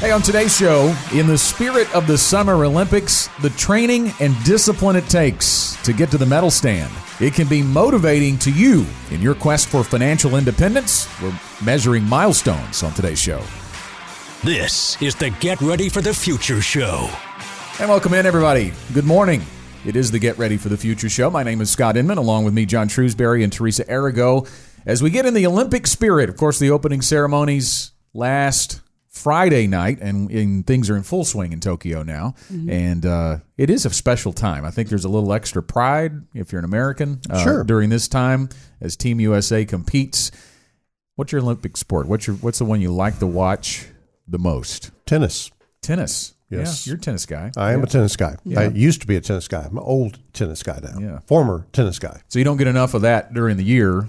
Hey, on today's show, in the spirit of the Summer Olympics, the training and discipline it takes to get to the medal stand. It can be motivating to you in your quest for financial independence. We're measuring milestones on today's show. This is the Get Ready for the Future show. And welcome in, everybody. Good morning. It is the Get Ready for the Future show. My name is Scott Inman, along with me, John Shrewsbury and Teresa Arago. As we get in the Olympic spirit, of course, the opening ceremonies last Friday night, and, and, things are in full swing in Tokyo now. Mm-hmm. And uh, it is a special time. I think there's a little extra pride if you're an American uh, sure. during this time as Team USA competes. What's your Olympic sport? What's your What's the one you like to watch the most? Tennis. Tennis. Yes, yeah, you're a tennis guy. I am yeah. a tennis guy. Yeah. I used to be a tennis guy. I'm an old tennis guy now. Yeah. Former tennis guy. So you don't get enough of that during the year.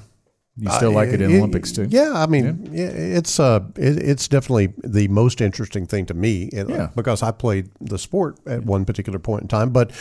You still uh, like it in it, Olympics too? Yeah, I mean, yeah. it's uh, it, it's definitely the most interesting thing to me it, yeah. because I played the sport at one particular point in time. But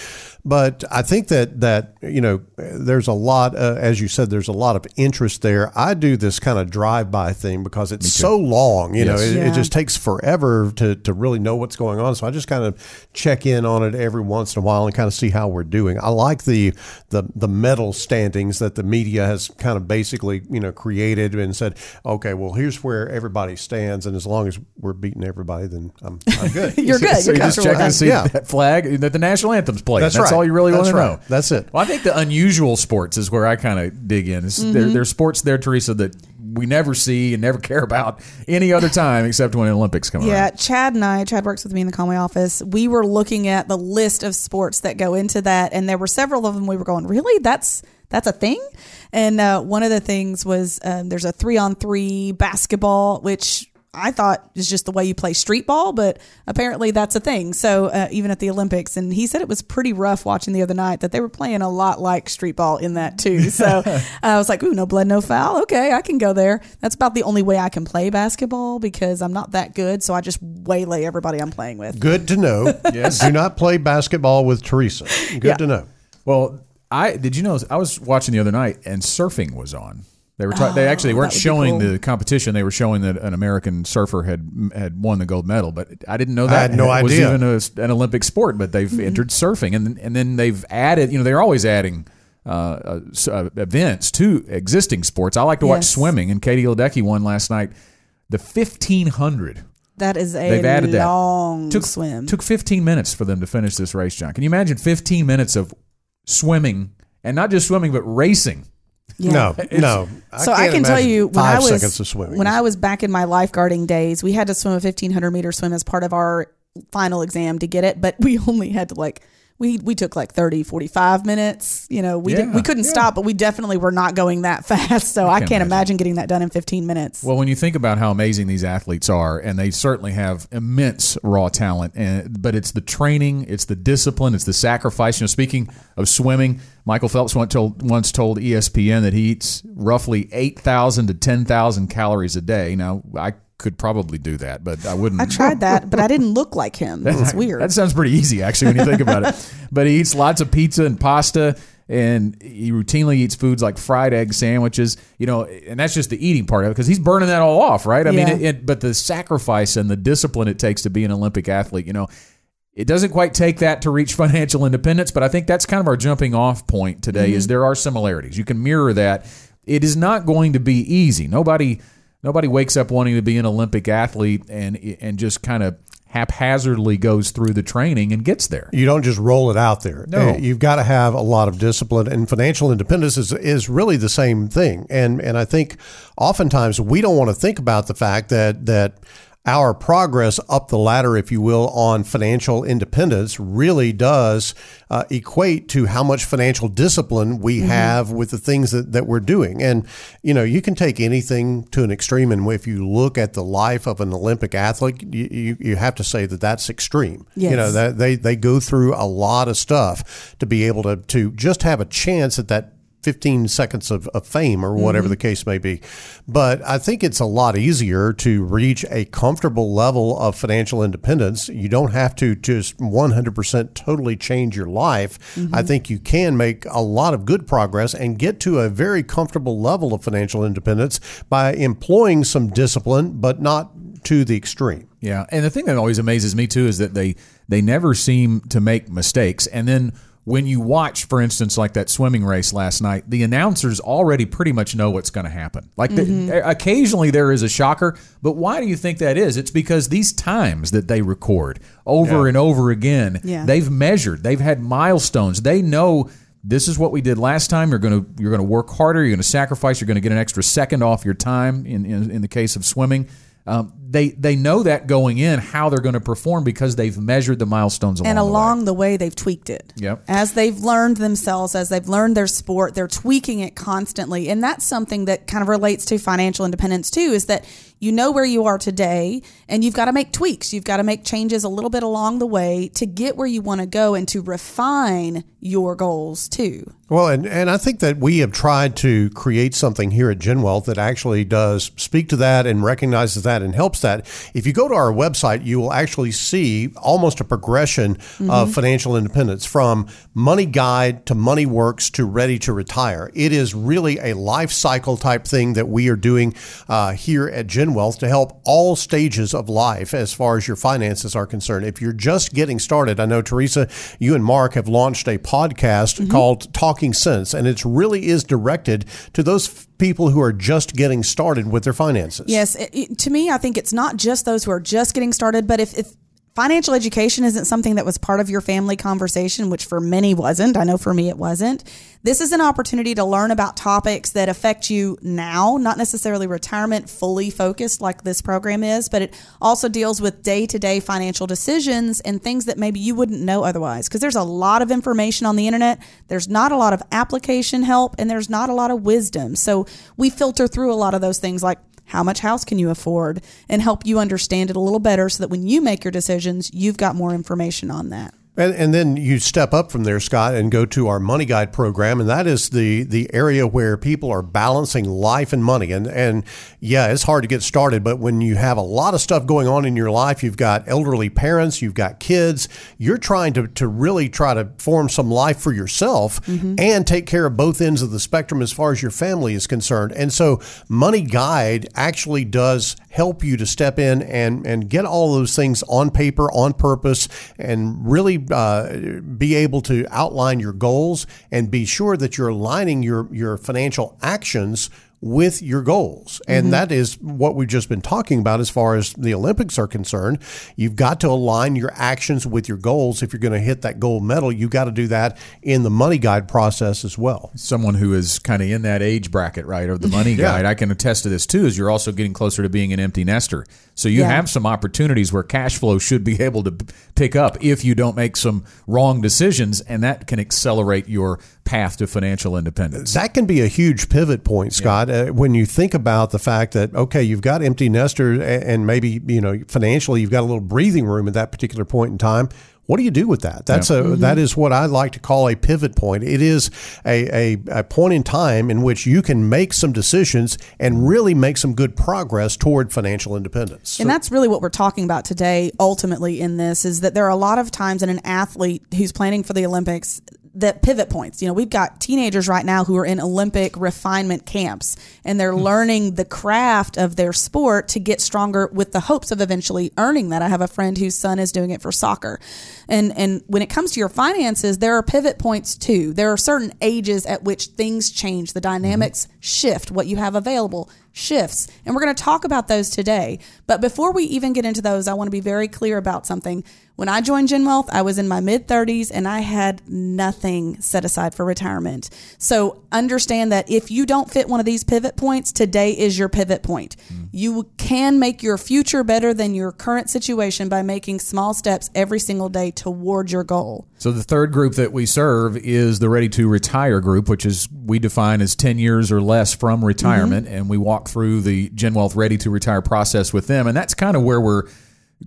but I think that that you know there's a lot, uh, as you said, there's a lot of interest there. I do this kind of drive by thing because it's so long. You yes. know, it, yeah. it, just takes forever to to really know what's going on. So I just kind of check in on it every once in a while and kind of see how we're doing. I like the the the medal standings that the media has kind of basically you know created and said, okay, well, here's where everybody stands, and as long as we're beating everybody, then I'm, I'm good. You're good. so You're you're just checking to see yeah. that flag that the national anthem's played. That's, That's right. all you really want to right. know. That's it. Well, I think the unusual sports is where I kind of dig in. Mm-hmm. There, there's sports there, Teresa, that we never see and never care about any other time except when the Olympics come yeah, around. Chad and I, Chad works with me in the Conway office. We were looking at the list of sports that go into that, and there were several of them we were going, really? That's that's a thing. And uh, one of the things was um, there's a three on three basketball, which I thought is just the way you play street ball, but apparently that's a thing. So uh, even at the Olympics, and he said it was pretty rough watching the other night that they were playing a lot like street ball in that too. So uh, I was like, ooh, no blood, no foul. Okay, I can go there. That's about the only way I can play basketball because I'm not that good. So I just waylay everybody I'm playing with. Good to know. yes. Do not play basketball with Teresa. Good Yeah. to know. Well, I did you know I was watching the other night and surfing was on. They were try- they actually weren't that would be showing cool. the competition. They were showing that an American surfer had had won the gold medal, but I didn't know that had no it was idea. even a, an Olympic sport. But they've entered surfing, and and then they've added. You know, they're always adding. Uh, uh, uh, events to existing sports. I like to watch Yes. swimming, and Katie Ledecky won last night. The fifteen hundred. That is a They've added that. Took swim. Took fifteen minutes for them to finish this race, John. Can you imagine fifteen minutes of swimming and not just swimming but racing? Yeah. No, no. so I can't tell you when five I was seconds of swimming. when I was back in my lifeguarding days, we had to swim a fifteen hundred meter swim as part of our final exam to get it, but we only had to like we we took like 30 45 minutes you know we did, we couldn't yeah. stop but we definitely were not going that fast so i can't can't imagine. imagine getting that done in 15 minutes Well, when you think about how amazing these athletes are, and they certainly have immense raw talent, and but it's the training, it's the discipline, it's the sacrifice. You know, speaking of swimming, Michael Phelps once told once told ESPN that he eats roughly eight thousand to ten thousand calories a day. Now, I could probably do that, but I wouldn't. i tried that but i didn't look like him it's weird That sounds pretty easy, actually, when you think about it. But he eats lots of pizza and pasta, and he routinely eats foods like fried egg sandwiches. You know, and that's just the eating part of it because he's burning that all off, right? I mean, it, it, but the sacrifice and the discipline it takes to be an Olympic athlete, you know. It doesn't quite take that to reach financial independence, but I think that's kind of our jumping off point today. Is mm-hmm. there are similarities. You can mirror that. It is not going to be easy. Nobody nobody wakes up wanting to be an Olympic athlete and and just kind of haphazardly goes through the training and gets there. You don't just roll it out there. No. Uh, You've got to have a lot of discipline, and financial independence is, is really the same thing. And and I think oftentimes we don't want to think about the fact that that our progress up the ladder, if you will, on financial independence really does uh, equate to how much financial discipline we have with the things that, that we're doing. And, you know, you can take anything to an extreme. And if you look at the life of an Olympic athlete, you, you, you have to say that that's extreme. You know, that they, they go through a lot of stuff to be able to, to just have a chance at that 15 seconds of, of fame or whatever mm-hmm. the case may be. But I think it's a lot easier to reach a comfortable level of financial independence. You don't have to just 100% totally change your life. Mm-hmm. I think you can make a lot of good progress and get to a very comfortable level of financial independence by employing some discipline, but not to the extreme. Yeah, and the thing that always amazes me too is that they they never seem to make mistakes. And then when you watch, for instance, like that swimming race last night, the announcers already pretty much know what's going to happen. Like the, mm-hmm. occasionally there is a shocker, but why do you think that is? It's because these times that they record over and over again, Yeah. they've measured, they've had milestones, they know. This is what we did last time. You're gonna you're gonna work harder. You're gonna sacrifice. You're gonna get an extra second off your time. In in, in the case of swimming, um, they they know that going in how they're going to perform because they've measured the milestones along and the way. along the way they've tweaked it Yep. as they've learned themselves as they've learned their sport they're tweaking it constantly and that's something that kind of relates to financial independence too is that you know where you are today and you've got to make tweaks you've got to make changes a little bit along the way to get where you want to go and to refine your goals too Well, and, and I think that we have tried to create something here at GenWealth that actually does speak to that and recognizes that and helps that. If you go to our website, you will actually see almost a progression of financial independence from money guide to money works to ready to retire. It is really a life cycle type thing that we are doing uh, here at GenWealth to help all stages of life as far as your finances are concerned. If you're just getting started, I know Teresa, you and Mark have launched a podcast mm-hmm. called Talking Sense, and it really is directed to those people who are just getting started with their finances. Yes, it- to me, I think it's not just those who are just getting started, but if, if financial education isn't something that was part of your family conversation, which for many wasn't, I know for me it wasn't, this is an opportunity to learn about topics that affect you now, not necessarily retirement fully focused like this program is, but it also deals with day to day financial decisions and things that maybe you wouldn't know otherwise. Because there's a lot of information on the internet, there's not a lot of application help, and there's not a lot of wisdom. So we filter through a lot of those things like how much house can you afford and help you understand it a little better so that when you make your decisions, you've got more information on that. And, and then you step up from there, Scott, and go to our Money Guide program, and that is the the area where people are balancing life and money. And and yeah, it's hard to get started, but when you have a lot of stuff going on in your life, you've got elderly parents, you've got kids, you're trying to to really try to form some life for yourself mm-hmm. and take care of both ends of the spectrum as far as your family is concerned. And so, Money Guide actually does help you to step in and and get all those things on paper, on purpose, and really uh, be able to outline your goals and be sure that you're aligning your your financial actions with your goals. And mm-hmm. that is what we've just been talking about as far as the Olympics are concerned. You've got to align your actions with your goals. If you're going to hit that gold medal, you've got to do that in the money guide process as well. someone who is kind of in that age bracket, right, of the money Yeah. guide, I can attest to this too. Is you're also getting closer to being an empty nester, so you Yeah. have some opportunities where cash flow should be able to pick up if you don't make some wrong decisions, and that can accelerate your path to financial independence. That can be a huge pivot point, Scott. Uh, when you think about the fact that okay, you've got empty nesters, and maybe you know financially you've got a little breathing room at that particular point in time. What do you do with that? That's a that is what I like to call a pivot point. It is a, a, a point in time in which you can make some decisions and really make some good progress toward financial independence. And that's really what we're talking about today, ultimately, in this is that there are a lot of times in an athlete who's planning for the Olympics that pivot points. You know, we've got teenagers right now who are in Olympic refinement camps and they're hmm. learning the craft of their sport to get stronger with the hopes of eventually earning that. I have a friend whose son is doing it for soccer. And and when it comes to your finances, there are pivot points too. There are certain ages at which things change. The mm-hmm. dynamics shift. What you have available shifts. And we're going to talk about those today. But before we even get into those, I want to be very clear about something. When I joined Gen Wealth, I was in my mid 30s and I had nothing set aside for retirement. So understand that if you don't fit one of these pivot points, today is your pivot point. Mm. You can make your future better than your current situation by making small steps every single day toward your goal. So the third group that we serve is the ready to retire group, which is we define as 10 years or less from retirement mm-hmm. and we walk through the Gen Wealth ready to retire process with them and that's kind of where we're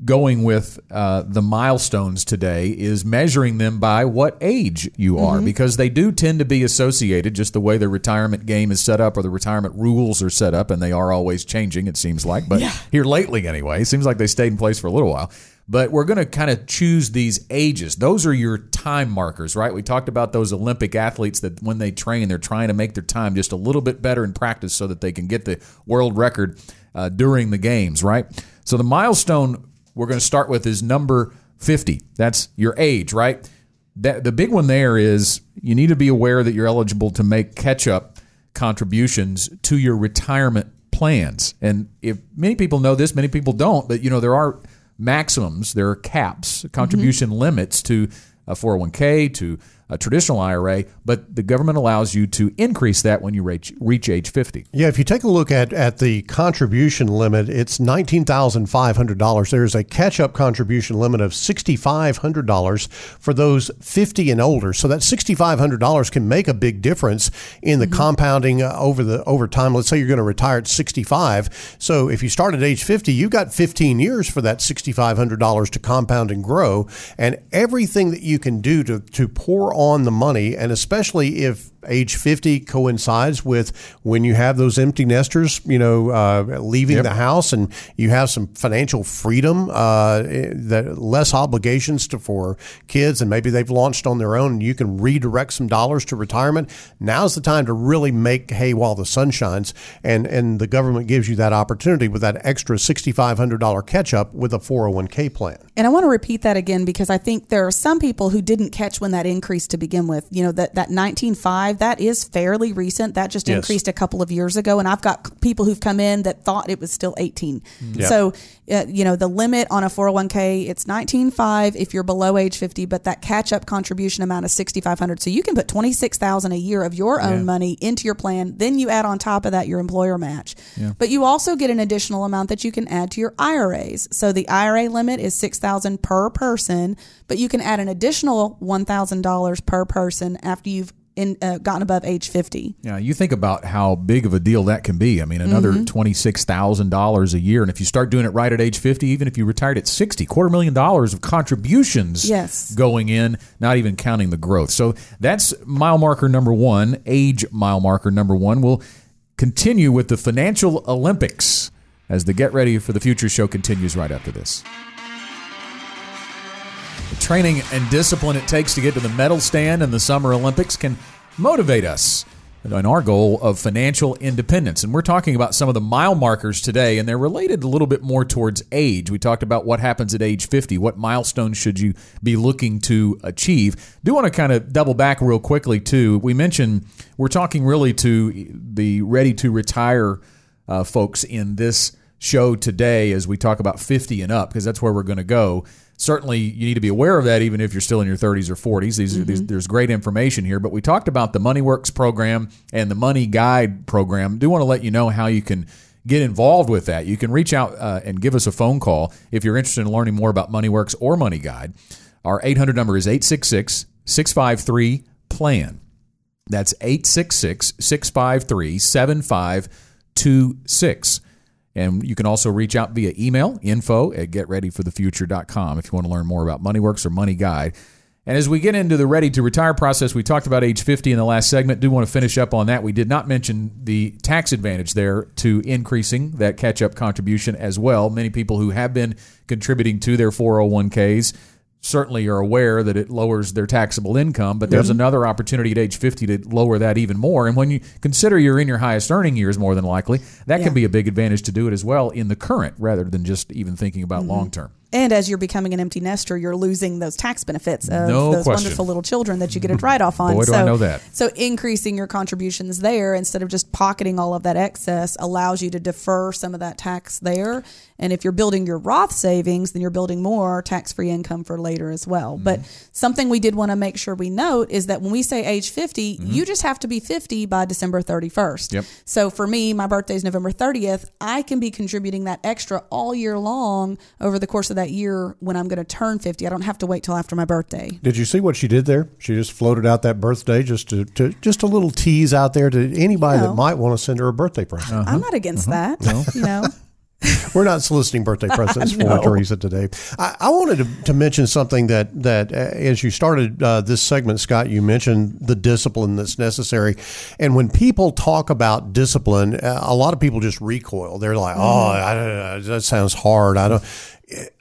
going with uh, the milestones today is measuring them by what age you are because they do tend to be associated just the way the retirement game is set up or the retirement rules are set up and they are always changing it seems like but here lately anyway it seems like they stayed in place for a little while. But we're going to kind of choose these ages. Those are your time markers right? We talked about those olympic athletes that when they train they're trying to make their time just a little bit better in practice so that they can get the world record uh, during the games right? So the milestone we're going to start with is number 50. That's your age, right? That, the big one there is you need to be aware that you're eligible to make catch up contributions to your retirement plans. And if many people know this, many people don't, but you know, there are maximums, there are caps, contribution mm-hmm. limits to a 401k, to a traditional IRA, but the government allows you to increase that when you reach, reach age 50. Yeah, if you take a look at, at the contribution limit, it's $19,500. There's a catch up contribution limit of $6,500 for those 50 and older. So that $6,500 can make a big difference in the compounding uh, over the over time. Let's say you're going to retire at 65. So if you start at age 50, you've got 15 years for that $6,500 to compound and grow. And everything that you can do to, to pour on the money, and especially if age 50 coincides with when you have those empty nesters, you know, uh, leaving the house and you have some financial freedom, uh, that less obligations to, for kids, and maybe they've launched on their own and you can redirect some dollars to retirement. Now's the time to really make hay while the sun shines. And, and the government gives you that opportunity with that extra $6,500 catch up with a 401k plan. And I want to repeat that again because I think there are some people who didn't catch when that increased to begin with. You know, that, that 19.5, that is fairly recent. That just Yes. increased a couple of years ago. And I've got people who've come in that thought it was still 18. So, uh, you know, the limit on a 401k, it's 19.5 if you're below age 50, but that catch up contribution amount is 6,500. So you can put 26,000 a year of your own money into your plan. Then you add on top of that your employer match. But you also get an additional amount that you can add to your IRAs. So the IRA limit is 6,000 per person, but you can add an additional $1,000 per person after you've in, uh, gotten above age 50. Yeah, you think about how big of a deal that can be. I mean, another Mm-hmm. twenty-six thousand dollars a year, and if you start doing it right at age fifty, even if you retired at sixty, quarter million dollars of contributions Yes. going in, not even counting the growth. So that's mile marker number one, age mile marker number one. We'll continue with the financial Olympics as the Get Ready for the Future show continues right after this. Training and discipline it takes to get to the medal stand in the Summer Olympics can motivate us in our goal of financial independence. And we're talking about some of the mile markers today, and they're related a little bit more towards age. We talked about what happens at age 50. What milestones should you be looking to achieve? Do want to kind of double back real quickly, too. We mentioned we're talking really to the ready to retire uh, folks in this show today as we talk about 50 and up, because that's where we're going to go certainly you need to be aware of that even if you're still in your 30s or 40s these, are, these there's great information here but we talked about the moneyworks program and the money guide program. Do want to let you know how you can get involved with that. You can reach out uh, and give us a phone call if you're interested in learning more about moneyworks or money guide. Our 800 number is 866 653 plan that's 866 653 7526. And you can also reach out via email, info at getreadyforthefuture.com if you want to learn more about MoneyWorks or Money Guide. And as we get into the ready to retire process, we talked about age 50 in the last segment. Do want to finish up on that. We did not mention the tax advantage there to increasing that catch up contribution as well. Many people who have been contributing to their 401ks certainly are aware that it lowers their taxable income, but there's another opportunity at age 50 to lower that even more. And when you consider you're in your highest earning years, more than likely, that Yeah. can be a big advantage to do it as well in the current rather than just even thinking about mm-hmm. long term. And as you're becoming an empty nester, you're losing those tax benefits of No those question. wonderful little children that you get a write off on. Boy, do so, I know that. So increasing your contributions there instead of just pocketing all of that excess allows you to defer some of that tax there. And if you're building your Roth savings, then you're building more tax free income for later as well. But Mm-hmm. something we did want to make sure we note is that when we say age 50, Mm-hmm. you just have to be 50 by December 31st. Yep. So for me, my birthday is November 30th. I can be contributing that extra all year long over the course of that year when I'm going to turn 50. I don't have to wait till after my birthday. Did you see what she did there? She just floated out that birthday just to, to just a little tease out there to anybody You know. that might want to send her a birthday present. I'm not against that. You know. We're not soliciting birthday presents for Teresa today. I, I wanted to, to mention something that that uh, as you started uh, this segment, Scott, you mentioned the discipline that's necessary, and when people talk about discipline, uh, a lot of people just recoil. They're like, "Oh, I, don't- that sounds hard." I don't.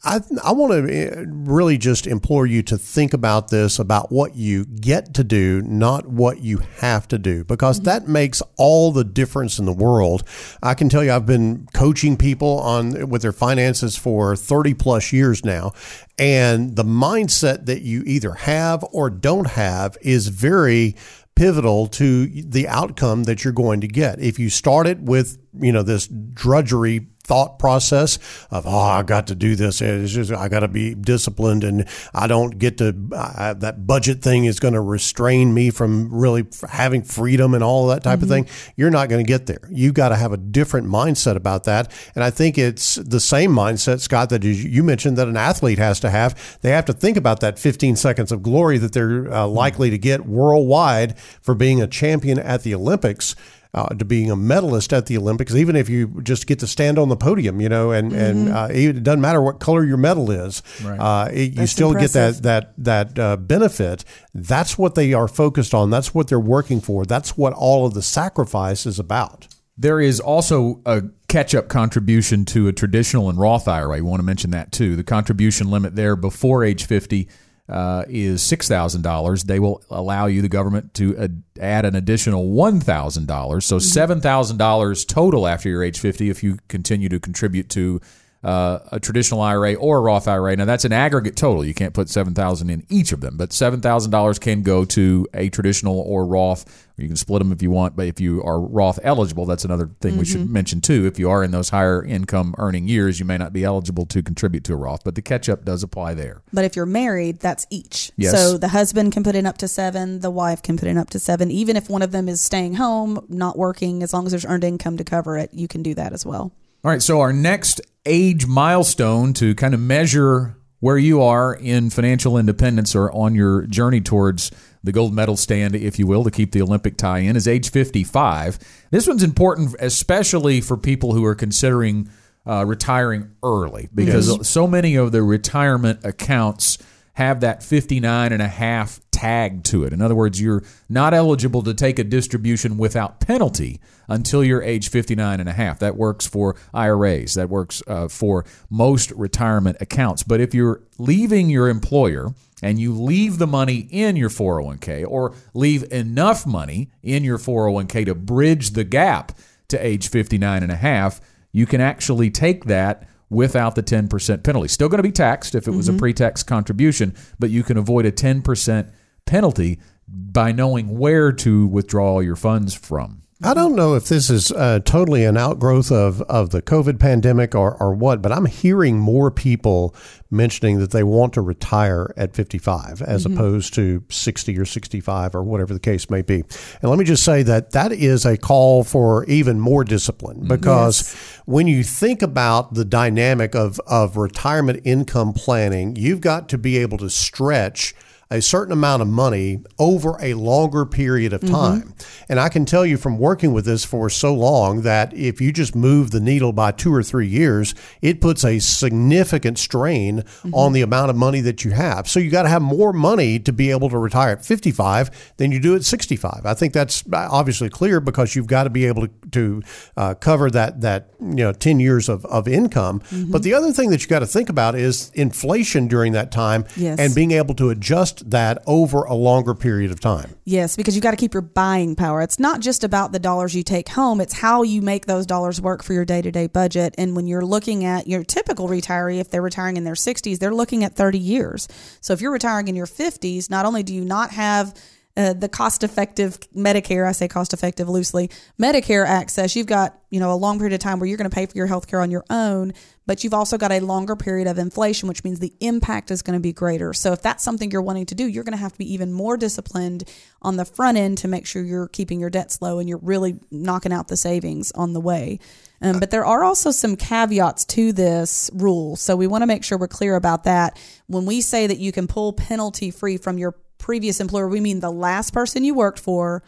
I, I want to eh, really just implore you to think about this about what you get to do, not what you have to do, because mm-hmm. that makes all the difference in the world. I can tell you, I've been coaching people on with their finances for 30 plus years now. And the mindset that you either have or don't have is very pivotal to the outcome that you're going to get. If you start it with, you know, this drudgery thought process of oh I got to do this. It's just I got to be disciplined and I don't get to I, that budget thing is going to restrain me from really having freedom and all of that type of thing. You're not going to get there. You got to have a different mindset about that and I think it's the same mindset Scott that you- you mentioned that an athlete has to have. They have to think about that 15 seconds of glory that they're uh, likely to get worldwide for being a champion at the Olympics uh, to being a medalist at the Olympics, even if you just get to stand on the podium, you know, and and uh, it doesn't matter what color your medal is, uh, it, you still impressive. get that that that uh, benefit. That's what they are focused on. That's what they're working for. That's what all of the sacrifice is about. There is also a catch up contribution to a traditional and Roth IRA. We want to mention that too. The contribution limit there before age 50 uh, is $6,000. They will allow you, the government, to uh, add an additional $1,000. So $7,000 total after your age 50 if you continue to contribute to uh, a traditional IRA or a Roth IRA. Now that's an aggregate total. You can't put seven thousand in each of them, but seven thousand dollars can go to a traditional or Roth. Or you can split them if you want. But if you are Roth eligible, that's another thing we should mention too. If you are in those higher income earning years, you may not be eligible to contribute to a Roth, but the catch up does apply there. But if you're married, that's each. Yes. So the husband can put in up to seven, the wife can put in up to seven. Even if one of them is staying home, not working, as long as there's earned income to cover it, you can do that as well. All right, so our next age milestone to kind of measure where you are in financial independence or on your journey towards the gold medal stand, if you will, to keep the Olympic tie in is age 55. This one's important, especially for people who are considering uh, retiring early, because so many of the retirement accounts have that 59 and a half tag to it. In other words, you're not eligible to take a distribution without penalty until you're age 59 and a half. That works for IRAs. That works uh, for most retirement accounts. But if you're leaving your employer and you leave the money in your 401k or leave enough money in your 401k to bridge the gap to age 59 and a half, you can actually take that without the 10% penalty. Still going to be taxed if it was a pre tax contribution, but you can avoid a 10% penalty by knowing where to withdraw your funds from. I don't know if this is uh, totally an outgrowth of, of the COVID pandemic or, or what, but I'm hearing more people mentioning that they want to retire at 55 as opposed to 60 or 65 or whatever the case may be. And let me just say that that is a call for even more discipline because when you think about the dynamic of, of retirement income planning, you've got to be able to stretch a certain amount of money over a longer period of mm-hmm. time. And I can tell you from working with this for so long that if you just move the needle by two or three years, it puts a significant strain mm-hmm. on the amount of money that you have. So you got to have more money to be able to retire at 55 than you do at 65. I think that's uh, obviously clear because you've got to be able to, to uh, cover that that you know 10 years of, of income. Mm-hmm. But the other thing that you got to think about is inflation during that time Yes. and being able to adjust that over a longer period of time. Yes, because you got to keep your buying power. It's not just about the dollars you take home, it's how you make those dollars work for your day to day budget. And when you're looking at your typical retiree, if they're retiring in their 60s, they're looking at 30 years. So if you're retiring in your 50s, not only do you not have uh, the cost effective Medicare, I say cost effective loosely, Medicare access, you've got, you know, a long period of time where you're going to pay for your health care on your own, but you've also got a longer period of inflation, which means the impact is going to be greater. So if that's something you're wanting to do, you're going to have to be even more disciplined on the front end to make sure you're keeping your debts low and you're really knocking out the savings on the way. Um, but there are also some caveats to this rule. So we want to make sure we're clear about that. When we say that you can pull penalty free from your previous employer, we mean the last person you worked for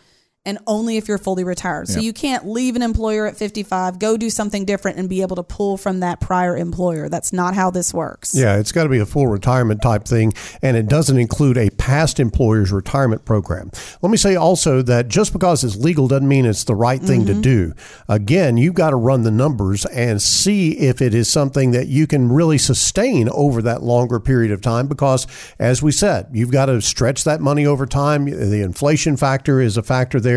and only if you're fully retired. So Yep. you can't leave an employer at 55, go do something different and be able to pull from that prior employer. That's not how this works. Yeah, it's got to be a full retirement type thing, and it doesn't include a past employer's retirement program. Let me say also that just because it's legal doesn't mean it's the right thing to mm-hmm. do. Again, you've got to run the numbers and see if it is something that you can really sustain over that longer period of time because, as we said, you've got to stretch that money over time. The inflation factor is a factor there.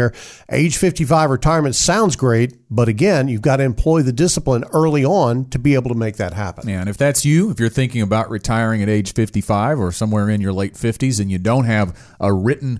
Age 55 retirement sounds great, but again, you've got to employ the discipline early on to be able to make that happen. Yeah, and if that's you, if you're thinking about retiring at age 55 or somewhere in your late 50s and you don't have a written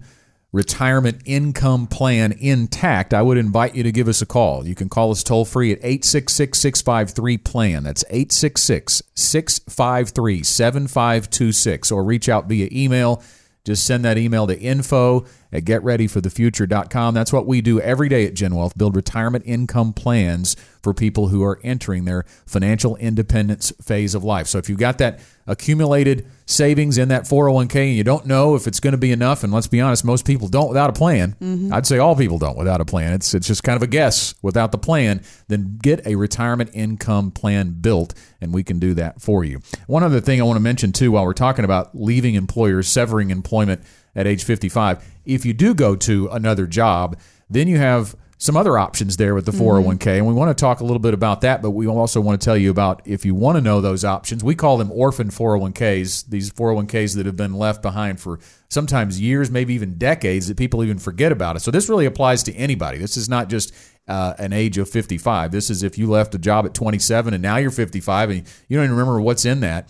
retirement income plan intact, I would invite you to give us a call. You can call us toll free at 866 653 PLAN. That's 866 653 7526 or reach out via email. Just send that email to info at getreadyforthefuture.com. That's what we do every day at Gen Wealth build retirement income plans for people who are entering their financial independence phase of life. So if you've got that accumulated savings in that 401k and you don't know if it's going to be enough, and let's be honest, most people don't without a plan. Mm-hmm. I'd say all people don't without a plan. It's, it's just kind of a guess without the plan. Then get a retirement income plan built, and we can do that for you. One other thing I want to mention too while we're talking about leaving employers, severing employment at age 55. If you do go to another job, then you have some other options there with the 401k. And we want to talk a little bit about that, but we also want to tell you about if you want to know those options, we call them orphan 401ks, these 401ks that have been left behind for sometimes years, maybe even decades that people even forget about it. So this really applies to anybody. This is not just uh, an age of 55. This is if you left a job at 27 and now you're 55 and you don't even remember what's in that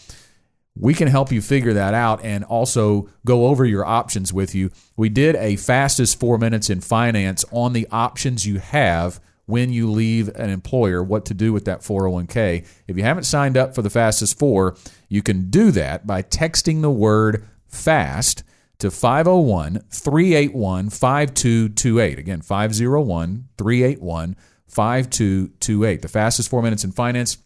we can help you figure that out and also go over your options with you. We did a fastest four minutes in finance on the options you have when you leave an employer, what to do with that 401k. If you haven't signed up for the fastest four, you can do that by texting the word FAST to 501 381 5228. Again, 501 381 5228. The fastest four minutes in finance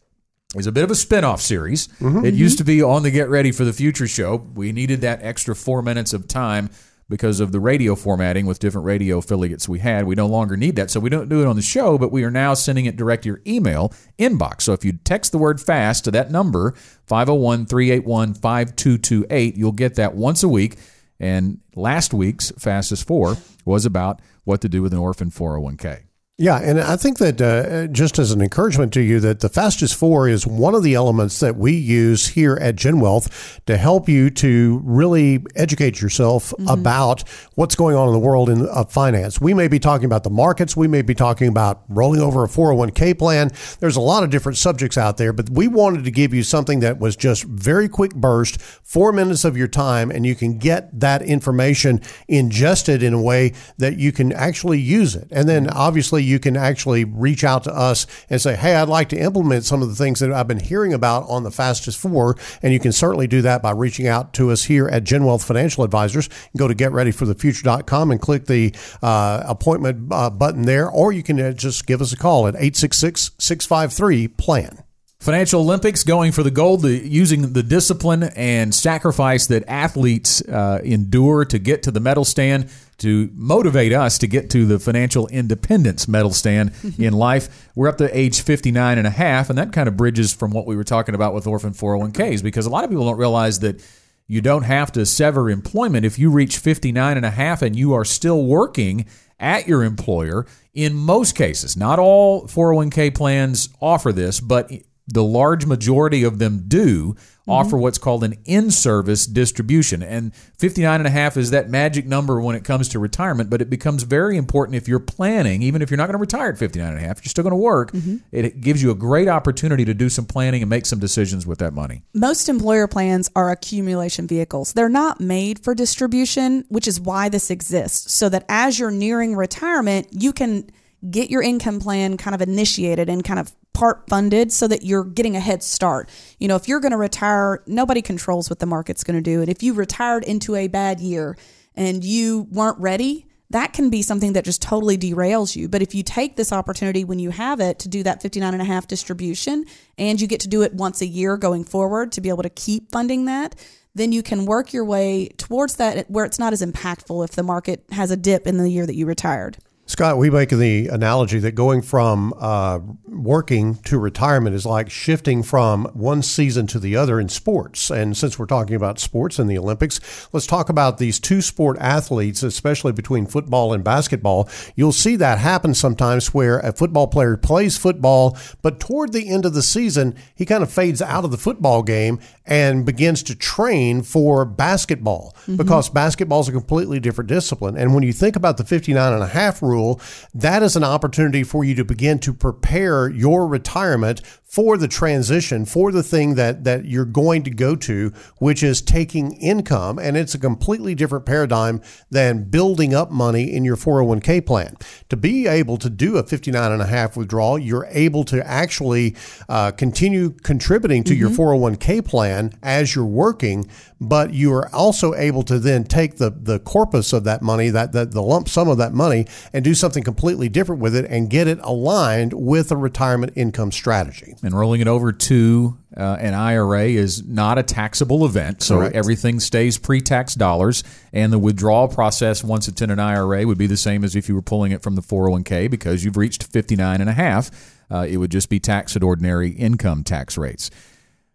is a bit of a spin-off series. Mm-hmm, it used mm-hmm. to be on the Get Ready for the Future show. We needed that extra 4 minutes of time because of the radio formatting with different radio affiliates we had. We no longer need that. So we don't do it on the show, but we are now sending it direct to your email inbox. So if you text the word fast to that number 501-381-5228, you'll get that once a week. And last week's fastest 4 was about what to do with an orphan 401k. Yeah, and I think that uh, just as an encouragement to you, that the fastest four is one of the elements that we use here at Gen Wealth to help you to really educate yourself about what's going on in the world in uh, finance. We may be talking about the markets, we may be talking about rolling over a 401k plan. There's a lot of different subjects out there, but we wanted to give you something that was just very quick burst, four minutes of your time, and you can get that information ingested in a way that you can actually use it. And then obviously you can actually reach out to us and say, Hey, I'd like to implement some of the things that I've been hearing about on the fastest four. And you can certainly do that by reaching out to us here at Gen Wealth Financial Advisors. Go to getreadyforthefuture.com and click the uh, appointment uh, button there, or you can uh, just give us a call at 866 653 PLAN. Financial Olympics going for the gold, the, using the discipline and sacrifice that athletes uh, endure to get to the medal stand to motivate us to get to the financial independence medal stand in life. We're up to age 59 and a half, and that kind of bridges from what we were talking about with orphan 401ks because a lot of people don't realize that you don't have to sever employment if you reach 59 and a half and you are still working at your employer in most cases. Not all 401k plans offer this, but the large majority of them do Mm-hmm. offer what's called an in-service distribution and 59 and a half is that magic number when it comes to retirement but it becomes very important if you're planning even if you're not going to retire at 59 and a half you're still going to work mm-hmm. it gives you a great opportunity to do some planning and make some decisions with that money Most employer plans are accumulation vehicles. They're not made for distribution, which is why this exists. So that as you're nearing retirement, you can get your income plan kind of initiated and kind of part funded so that you're getting a head start. You know, if you're going to retire, nobody controls what the market's going to do. And if you retired into a bad year and you weren't ready, that can be something that just totally derails you. But if you take this opportunity when you have it to do that 59 and a half distribution and you get to do it once a year going forward to be able to keep funding that, then you can work your way towards that where it's not as impactful if the market has a dip in the year that you retired. Scott, we make the analogy that going from uh, working to retirement is like shifting from one season to the other in sports. And since we're talking about sports and the Olympics, let's talk about these two sport athletes, especially between football and basketball. You'll see that happen sometimes where a football player plays football, but toward the end of the season, he kind of fades out of the football game and begins to train for basketball mm-hmm. because basketball is a completely different discipline. And when you think about the 59 and a half rule, that is an opportunity for you to begin to prepare your retirement for the transition, for the thing that, that you're going to go to, which is taking income. And it's a completely different paradigm than building up money in your 401k plan. To be able to do a 59 and a half withdrawal, you're able to actually uh, continue contributing to your 401k plan as you're working, but you are also able to then take the, the corpus of that money, that, that the lump sum of that money, and do something completely different with it and get it aligned with a retirement income strategy. and rolling it over to uh, an IRA is not a taxable event, so Correct. everything stays pre-tax dollars, and the withdrawal process once it's in an IRA would be the same as if you were pulling it from the 401k because you've reached 59 and a half. Uh, it would just be taxed at ordinary income tax rates.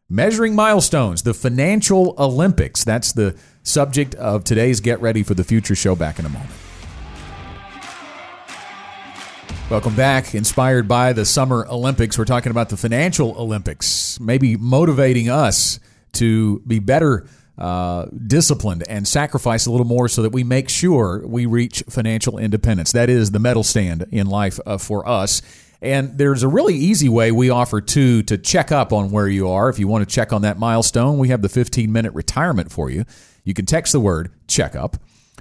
Measuring milestones, the financial Olympics. That's the subject of today's Get Ready for the Future show. Back in a moment. Welcome back. Inspired by the Summer Olympics, we're talking about the financial Olympics, maybe motivating us to be better uh, disciplined and sacrifice a little more so that we make sure we reach financial independence. That is the medal stand in life uh, for us. And there's a really easy way we offer too to check up on where you are. If you want to check on that milestone, we have the 15 minute retirement for you. You can text the word checkup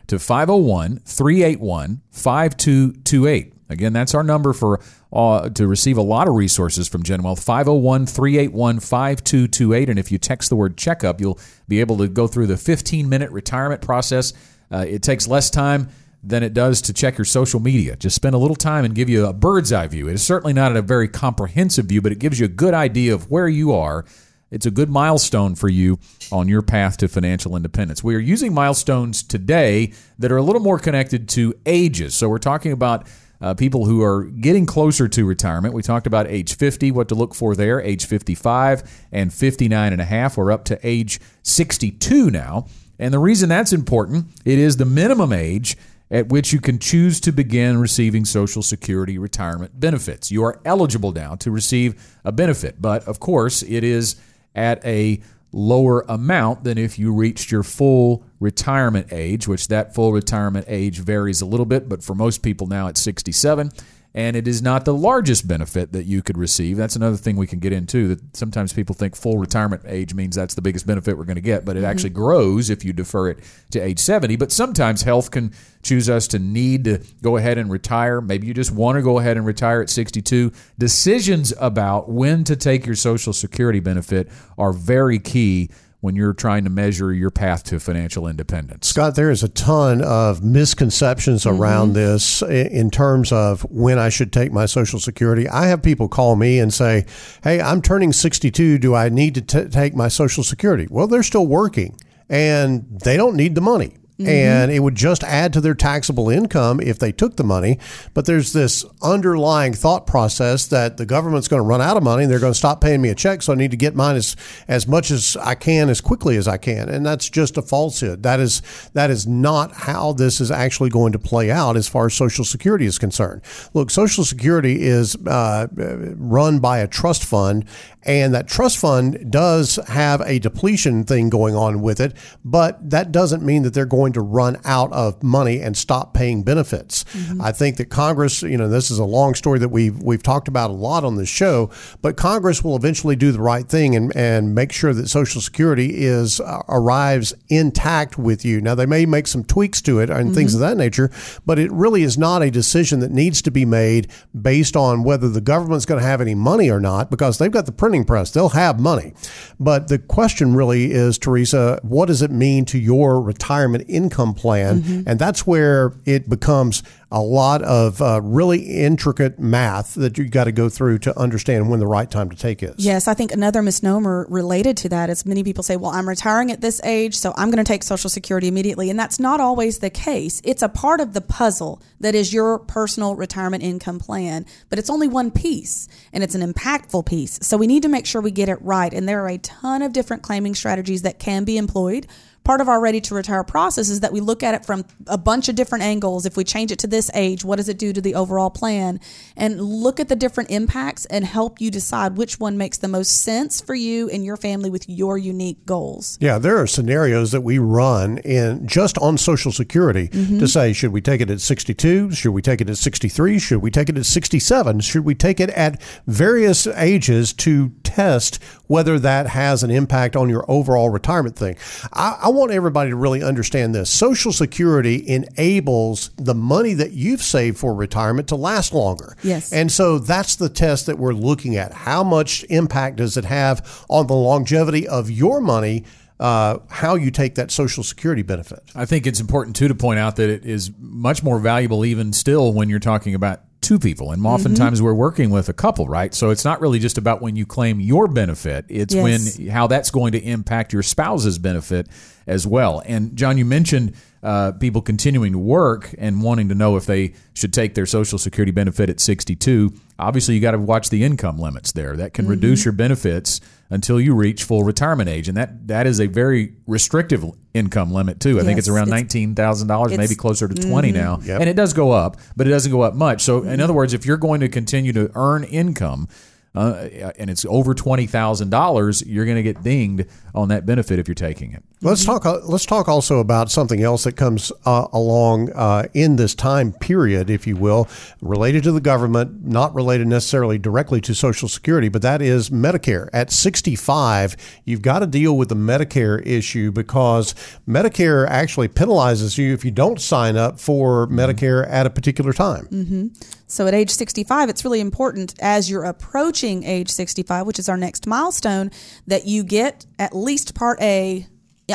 to 501 381 5228. Again, that's our number for uh, to receive a lot of resources from Gen Wealth 501 381 5228. And if you text the word checkup, you'll be able to go through the 15 minute retirement process. Uh, it takes less time than it does to check your social media. Just spend a little time and give you a bird's eye view. It is certainly not a very comprehensive view, but it gives you a good idea of where you are. It's a good milestone for you on your path to financial independence. We are using milestones today that are a little more connected to ages. So we're talking about uh, people who are getting closer to retirement. We talked about age 50, what to look for there, age 55 and 59 and a half. We're up to age 62 now. And the reason that's important, it is the minimum age at which you can choose to begin receiving Social Security retirement benefits. You are eligible now to receive a benefit, but of course, it is at a lower amount than if you reached your full retirement age, which that full retirement age varies a little bit, but for most people now it's 67. And it is not the largest benefit that you could receive. That's another thing we can get into. That sometimes people think full retirement age means that's the biggest benefit we're going to get, but it mm-hmm. actually grows if you defer it to age 70. But sometimes health can choose us to need to go ahead and retire. Maybe you just want to go ahead and retire at 62. Decisions about when to take your Social Security benefit are very key when you're trying to measure your path to financial independence. Scott, there is a ton of misconceptions mm-hmm. around this in terms of when I should take my Social Security. I have people call me and say, Hey, I'm turning 62. Do I need to t- take my Social Security? Well, they're still working and they don't need the money. And it would just add to their taxable income if they took the money. But there's this underlying thought process that the government's going to run out of money and they're going to stop paying me a check, so I need to get mine as as much as I can as quickly as I can, and that's just a falsehood. That is that is not how this is actually going to play out as far as Social Security is concerned. Look, Social Security is uh, run by a trust fund, and that trust fund does have a depletion thing going on with it, but that doesn't mean that they're going to run out of money and stop paying benefits. I think that Congress, you know, this is a long story that we've we've talked about a lot on this show, but Congress will eventually do the right thing and, and make sure that Social Security is uh, arrives intact with you. Now they may make some tweaks to it and things of that nature, but it really is not a decision that needs to be made based on whether the government's going to have any money or not, because they've got the printing press, they'll have money. But the question really is, Teresa, what does it mean to your retirement income plan? And that's where it becomes a lot of uh, really intricate math that you've got to go through to understand when the right time to take is. Yes, I think another misnomer related to that is many people say, well, I'm retiring at this age, so I'm going to take Social Security immediately. And that's not always the case. It's a part of the puzzle that is your personal retirement income plan, but it's only one piece and it's an impactful piece. So we need to make sure we get it right. And there are a ton of different claiming strategies that can be employed part of our ready to retire process is that we look at it from a bunch of different angles. If we change it to this age, what does it do to the overall plan? And look at the different impacts and help you decide which one makes the most sense for you and your family with your unique goals. Yeah, there are scenarios that we run in just on Social Security mm-hmm. to say, should we take it at 62? Should we take it at 63? Should we take it at 67? Should we take it at various ages to test whether that has an impact on your overall retirement thing? I, I want everybody to really understand this. Social Security enables the money that you've saved for retirement to last longer. Yes. And so that's the test that we're looking at. How much impact does it have on the longevity of your money? Uh, how you take that Social Security benefit. I think it's important too to point out that it is much more valuable even still when you're talking about two people and oftentimes we're working with a couple right? So it's not really just about when you claim your benefit it's Yes. when how that's going to impact your spouse's benefit as well. And john you mentioned uh, people continuing to work and wanting to know if they should take their social security benefit at 62 obviously you got to watch the income limits there. That can reduce mm-hmm. your benefits until you reach full retirement age and that that is a very restrictive income limit too. I think it's around it's- $19000 maybe closer to 20 mm-hmm. now. Yep. and it does go up but it doesn't go up much. So in mm-hmm. other words if you're going to continue to earn income uh, and it's over twenty thousand dollars, you're going to get dinged on that benefit if you're taking it. Let's talk. uh, Let's talk also about something else that comes uh, along uh, in this time period, if you will, related to the government, not related necessarily directly to Social Security, but that is Medicare. At 65, you've got to deal with the Medicare issue because Medicare actually penalizes you if you don't sign up for Medicare at a particular time. So at age 65, it's really important as you're approaching age 65, which is our next milestone, that you get at least part A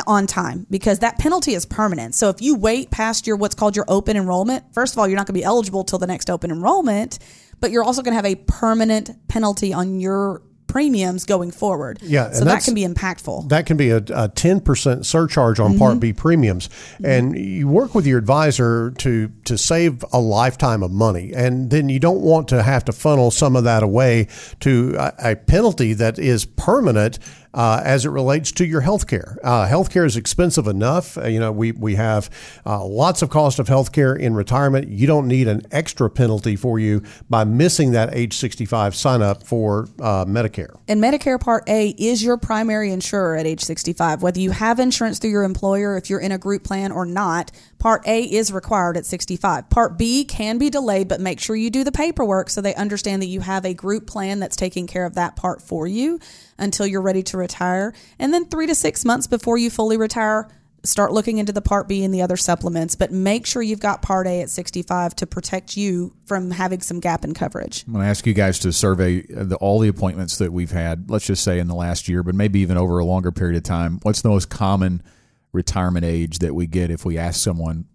on time because that penalty is permanent. So if you wait past your what's called your open enrollment, first of all, you're not going to be eligible till the next open enrollment, but you're also going to have a permanent penalty on your premiums going forward. Yeah, So that can be impactful. That can be a, a 10% surcharge on Part B mm-hmm. premiums. Mm-hmm. And you work with your advisor to, to save a lifetime of money. And then you don't want to have to funnel some of that away to a, a penalty that is permanent. Uh, as it relates to your health care. Uh, health care is expensive enough. Uh, you know, we, we have uh, lots of cost of health care in retirement. You don't need an extra penalty for you by missing that age 65 sign up for uh, Medicare. And Medicare Part A is your primary insurer at age 65. Whether you have insurance through your employer, if you're in a group plan or not, Part A is required at 65. Part B can be delayed, but make sure you do the paperwork so they understand that you have a group plan that's taking care of that part for you until you're ready to retire. And then three to six months before you fully retire, start looking into the Part B and the other supplements. But make sure you've got Part A at 65 to protect you from having some gap in coverage. I'm going to ask you guys to survey the, all the appointments that we've had. Let's just say in the last year, but maybe even over a longer period of time. What's the most common retirement age that we get if we ask someone,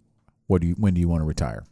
"What do you? When do you want to retire?"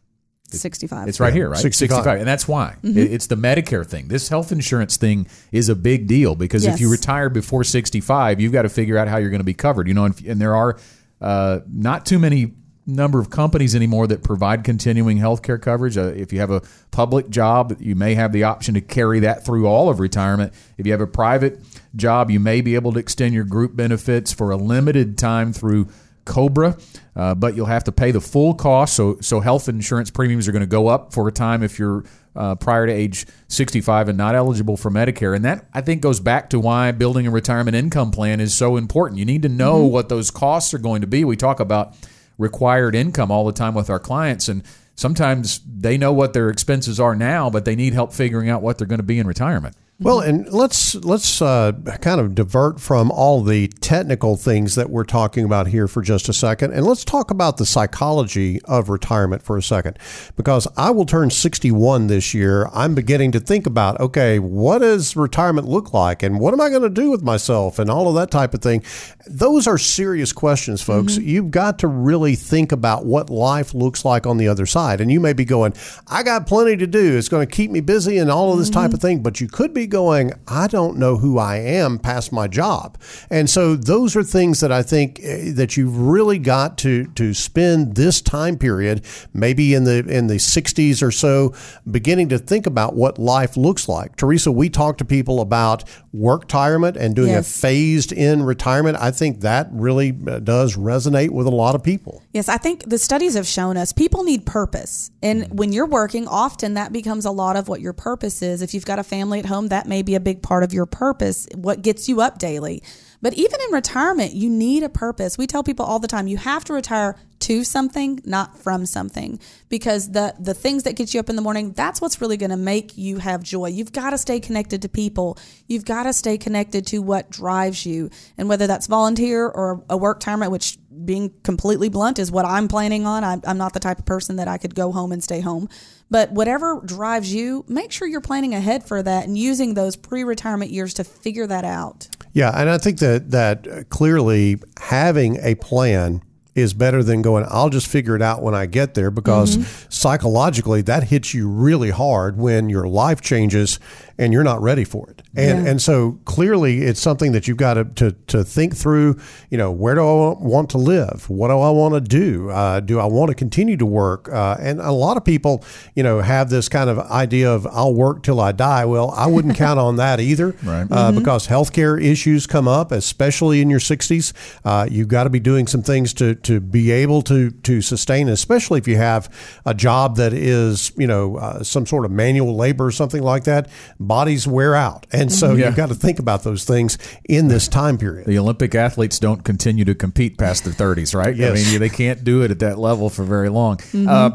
65. It's right here, right? 65. And that's why. It- It's the Medicare thing. This health insurance thing is a big deal because if you retire before 65, you've got to figure out how you're going to be covered. You know, and, and there are uh, not too many number of companies anymore that provide continuing health care coverage. Uh, if you have a public job, you may have the option to carry that through all of retirement. If you have a private job, you may be able to extend your group benefits for a limited time through COBRA, uh, but you'll have to pay the full cost. So, so health insurance premiums are going to go up for a time if you're uh, prior to age 65 and not eligible for Medicare. And that, I think, goes back to why building a retirement income plan is so important. You need to know mm-hmm. what those costs are going to be. We talk about required income all the time with our clients, and sometimes they know what their expenses are now, but they need help figuring out what they're going to be in retirement. Well, and let's let's uh, kind of divert from all the technical things that we're talking about here for just a second, and let's talk about the psychology of retirement for a second, because I will turn 61 this year. I'm beginning to think about, okay, what does retirement look like, and what am I going to do with myself, and all of that type of thing. Those are serious questions, folks. Mm-hmm. You've got to really think about what life looks like on the other side, and you may be going, I got plenty to do. It's going to keep me busy and all of this mm-hmm. type of thing, but you could be going, I don't know who I am past my job. And so those are things that I think eh, that you've really got to to spend this time period, maybe in the in the 60s or so, beginning to think about what life looks like. Teresa, we talk to people about work retirement and doing yes. a phased in retirement. I think that really uh, does resonate with a lot of people. Yes, I think the studies have shown us people need purpose. And mm-hmm. when you're working, often that becomes a lot of what your purpose is. If you've got a family at home, that may be a big part of your purpose, what gets you up daily. But even in retirement, you need a purpose. We tell people all the time you have to retire to something, not from something, because the the things that get you up in the morning, that's what's really going to make you have joy. You've got to stay connected to people. You've got to stay connected to what drives you, and whether that's volunteer or a work retirement, which being completely blunt is what I'm planning on. I'm, I'm not the type of person that I could go home and stay home. But whatever drives you, make sure you're planning ahead for that and using those pre-retirement years to figure that out. Yeah, and I think that that clearly having a plan is better than going, I'll just figure it out when I get there because mm-hmm. psychologically that hits you really hard when your life changes and you're not ready for it. And yeah. and so clearly it's something that you've got to, to, to think through, you know, where do I want to live? What do I want to do? Uh, do I want to continue to work? Uh, and a lot of people, you know, have this kind of idea of I'll work till I die. Well, I wouldn't count on that either right. uh, mm-hmm. because healthcare issues come up, especially in your 60s. Uh, you've got to be doing some things to, to be able to, to sustain, especially if you have a job that is, you know, uh, some sort of manual labor or something like that bodies wear out. And so yeah. you've got to think about those things in this time period. The Olympic athletes don't continue to compete past their 30s, right? Yes. I mean, they can't do it at that level for very long. Mm-hmm. Uh,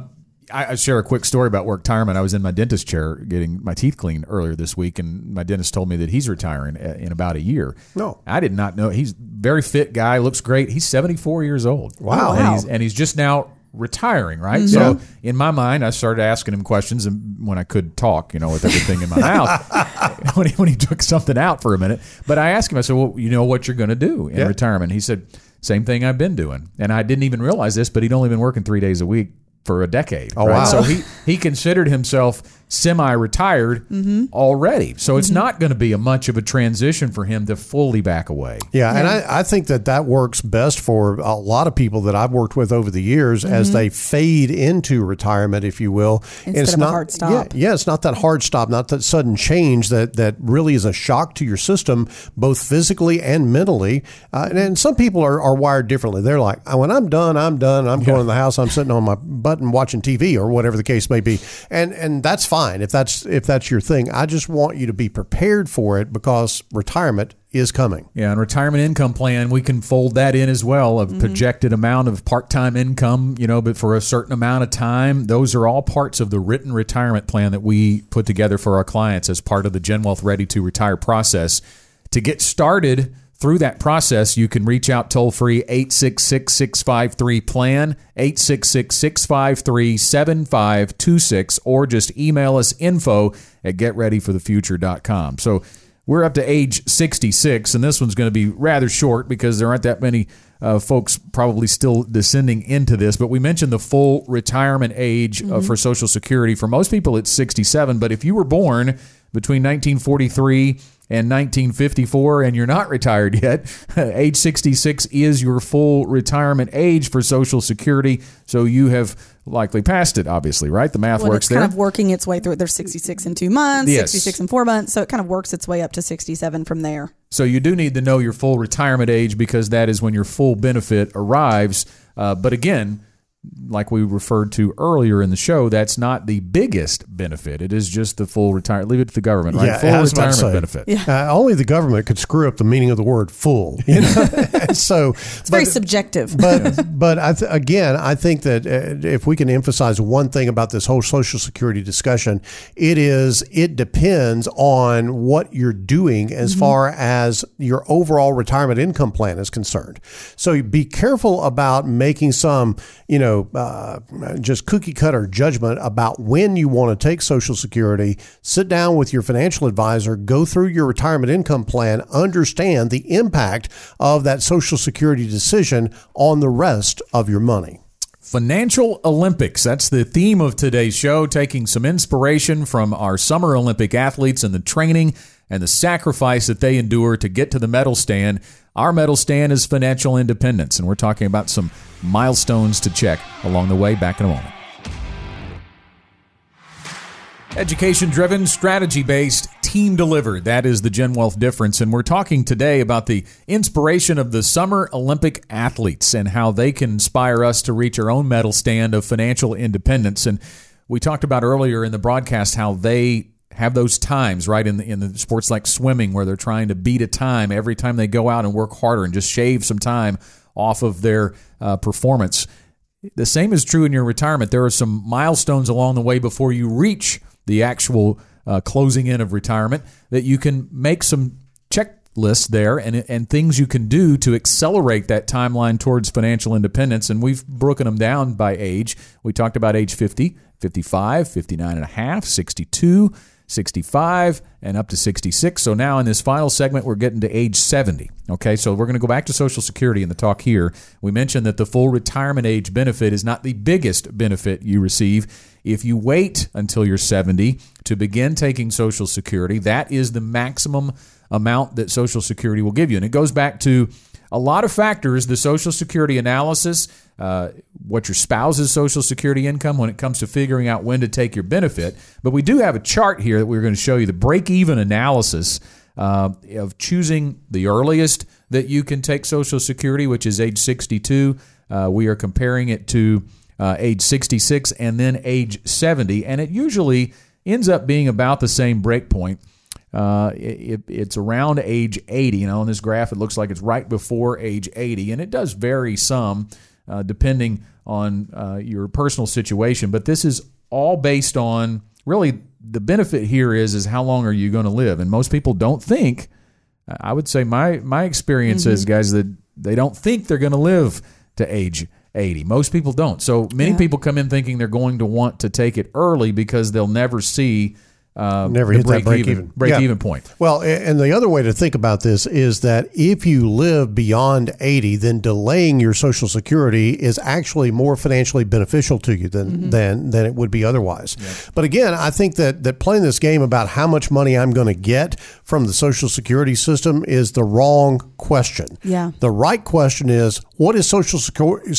I, share a quick story about work retirement. I was in my dentist chair getting my teeth cleaned earlier this week, and my dentist told me that he's retiring in about a year. No, I did not know. He's very fit guy, looks great. He's seventy four years old. Wow, and he's, and he's just now retiring, right? Mm-hmm. So in my mind, I started asking him questions, and when I could talk, you know, with everything in my mouth, when, he, when he took something out for a minute. But I asked him, I said, "Well, you know what you're going to do in yeah. retirement?" He said, "Same thing I've been doing," and I didn't even realize this, but he'd only been working three days a week for a decade. Oh right? wow! So he he considered himself semi-retired mm-hmm. already. So it's mm-hmm. not going to be a much of a transition for him to fully back away. Yeah, yeah. and I, I, think that that works best for a lot of people that I've worked with over the years mm-hmm. as they fade into retirement, if you will. Instead it's of not, a hard stop. Yeah, yeah, it's not that hard stop, not that sudden change that, that really is a shock to your system, both physically and mentally. Uh, and, and, some people are, are wired differently. They're like, oh, when I'm done, I'm done. I'm yeah. going to the house. I'm sitting on my butt and watching TV or whatever the case may be. And, and that's fine fine if that's if that's your thing. I just want you to be prepared for it because retirement is coming. Yeah, and retirement income plan, we can fold that in as well, a mm-hmm. projected amount of part-time income, you know, but for a certain amount of time. Those are all parts of the written retirement plan that we put together for our clients as part of the GenWealth Ready to Retire process. To get started, through that process, you can reach out toll free 866 653 PLAN, 866 653 7526, or just email us info at getreadyforthefuture.com. So we're up to age 66, and this one's going to be rather short because there aren't that many uh, folks probably still descending into this. But we mentioned the full retirement age uh, mm-hmm. uh, for Social Security. For most people, it's 67. But if you were born between 1943 and 1954 and you're not retired yet, age 66 is your full retirement age for Social Security. So you have likely passed it, obviously, right? The math When works it's there. kind of working its way through it. There's 66 in two months, Yes. 66 in four months. So it kind of works its way up to 67 from there. So you do need to know your full retirement age because that is when your full benefit arrives. Uh, but again, like we referred to earlier in the show, that's not the biggest benefit. It is just the full retirement. Leave it to the government, right? Yeah, full I was about to retirement say. benefit. Uh, only the government could screw up the meaning of the word "full." You know, so It's very subjective. but but I th- again, I think that uh, if we can emphasize one thing about this whole Social Security discussion, it is it depends on what you're doing as far as your overall retirement income plan is concerned. So be careful about making some you know uh, just cookie cutter judgment about when you want to take Social Security. Sit down with your financial advisor, go through your retirement income plan, understand the impact of that Social Security decision on the rest of your money. Financial Olympics. That's the theme of today's show, taking some inspiration from our Summer Olympic athletes and the training and the sacrifice that they endure to get to the medal stand. Our medal stand is financial independence, and we're talking about some milestones to check along the way. Back in a moment. Education driven, strategy based, team delivered. That is the GenWealth difference. And we're talking today about the inspiration of the Summer Olympic athletes and how they can inspire us to reach our own medal stand of financial independence. And we talked about earlier in the broadcast how they have those times, right, in the, in the sports like swimming where they're trying to beat a time every time they go out and work harder and just shave some time off of their uh, performance. The same is true in your retirement. There are some milestones along the way before you reach the actual uh, closing in of retirement that you can make some checklists there and, and things you can do to accelerate that timeline towards financial independence. And we've broken them down by age. We talked about age 50, 55, 59 and a half, 62, 65 and up to 66. So now in this final segment, we're getting to age 70. Okay, so we're going to go back to Social Security in the talk here. We mentioned that the full retirement age benefit is not the biggest benefit you receive. If you wait until you're 70 to begin taking Social Security, that is the maximum amount that Social Security will give you. And it goes back to a lot of factors the Social Security analysis, uh, what your spouse's Social Security income when it comes to figuring out when to take your benefit. But we do have a chart here that we're going to show you the break even analysis uh, of choosing the earliest that you can take Social Security, which is age 62. Uh, we are comparing it to uh, age 66 and then age 70. And it usually ends up being about the same break point. Uh, it, it's around age 80. You know, on this graph, it looks like it's right before age 80, and it does vary some uh, depending on uh, your personal situation. But this is all based on really the benefit here is is how long are you going to live? And most people don't think. I would say my my experience is guys that they don't think they're going to live to age 80. Most people don't. So many Yeah. people come in thinking they're going to want to take it early because they'll never see uh, Never the hit that break even, even. break Yeah. even point. Well, and the other way to think about this is that if you live beyond 80, then delaying your Social Security is actually more financially beneficial to you than than than it would be otherwise. But again, I think that that playing this game about how much money I'm going to get from the Social Security system is the wrong question. Yeah. The right question is what is Social Security?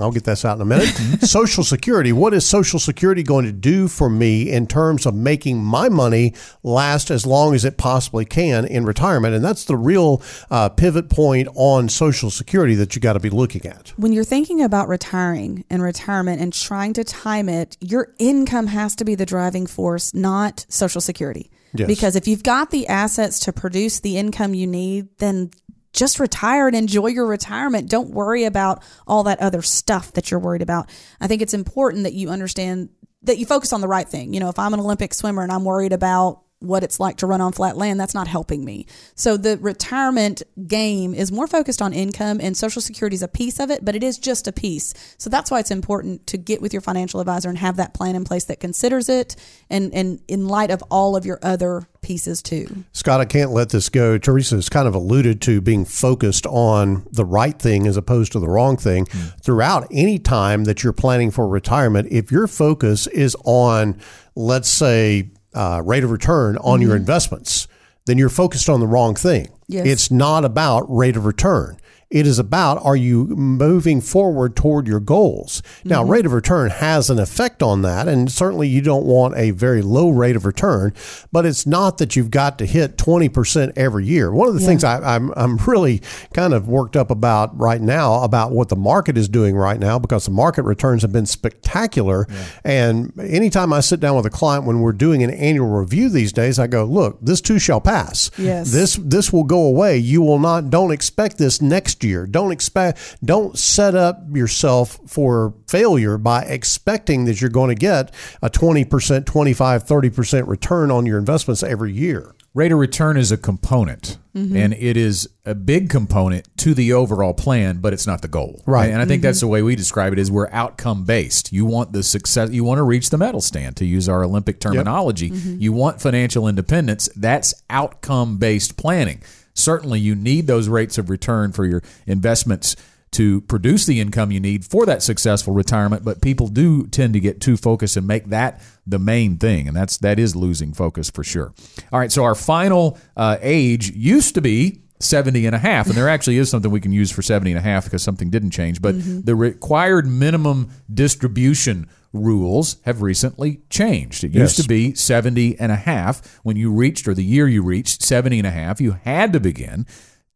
I'll get this out in a minute. Social Security. What is Social Security going to do for me in terms of making my money last as long as it possibly can in retirement? And that's the real uh, pivot point on Social Security that you got to be looking at. when you're thinking about retiring and retirement and trying to time it, your income has to be the driving force, not Social Security. Yes. Because if you've got the assets to produce the income you need, then just retire and enjoy your retirement. Don't worry about all that other stuff that you're worried about. I think it's important that you understand that you focus on the right thing. You know, if I'm an Olympic swimmer and I'm worried about what it's like to run on flat land, that's not helping me. So the retirement game is more focused on income and social security is a piece of it, but it is just a piece. So that's why it's important to get with your financial advisor and have that plan in place that considers it and, and in light of all of your other pieces too. Scott, I can't let this go. Teresa has kind of alluded to being focused on the right thing as opposed to the wrong thing. Hmm. Throughout any time that you're planning for retirement, if your focus is on, let's say, uh, rate of return on your investments, then you're focused on the wrong thing. Yes. It's not about rate of return. It is about are you moving forward toward your goals? Now, mm-hmm. rate of return has an effect on that, and certainly you don't want a very low rate of return, but it's not that you've got to hit 20% every year. One of the Yeah. things I, I'm, I'm really kind of worked up about right now about what the market is doing right now because the market returns have been spectacular. And anytime I sit down with a client when we're doing an annual review these days, I go, look, this too shall pass. Yes. This this will go away. You will not don't expect this next year. Don't expect don't set up yourself for failure by expecting that you're going to get a 20%, 25, 30% return on your investments every year. Rate of return is a component, mm-hmm. and it is a big component to the overall plan, but it's not the goal. Right. And I think that's mm-hmm. the way we describe it: is we're outcome based. You want the success. You want to reach the medal stand, to use our Olympic terminology. Mm-hmm. You want financial independence. That's outcome based planning. Certainly, you need those rates of return for your investments to produce the income you need for that successful retirement but people do tend to get too focused and make that the main thing and that's that is losing focus for sure. All right so our final uh, age used to be 70 and a half and there actually is something we can use for 70 and a half because something didn't change but the required minimum distribution rules have recently changed. It used to be 70 and a half. When you reached or the year you reached 70 and a half you had to begin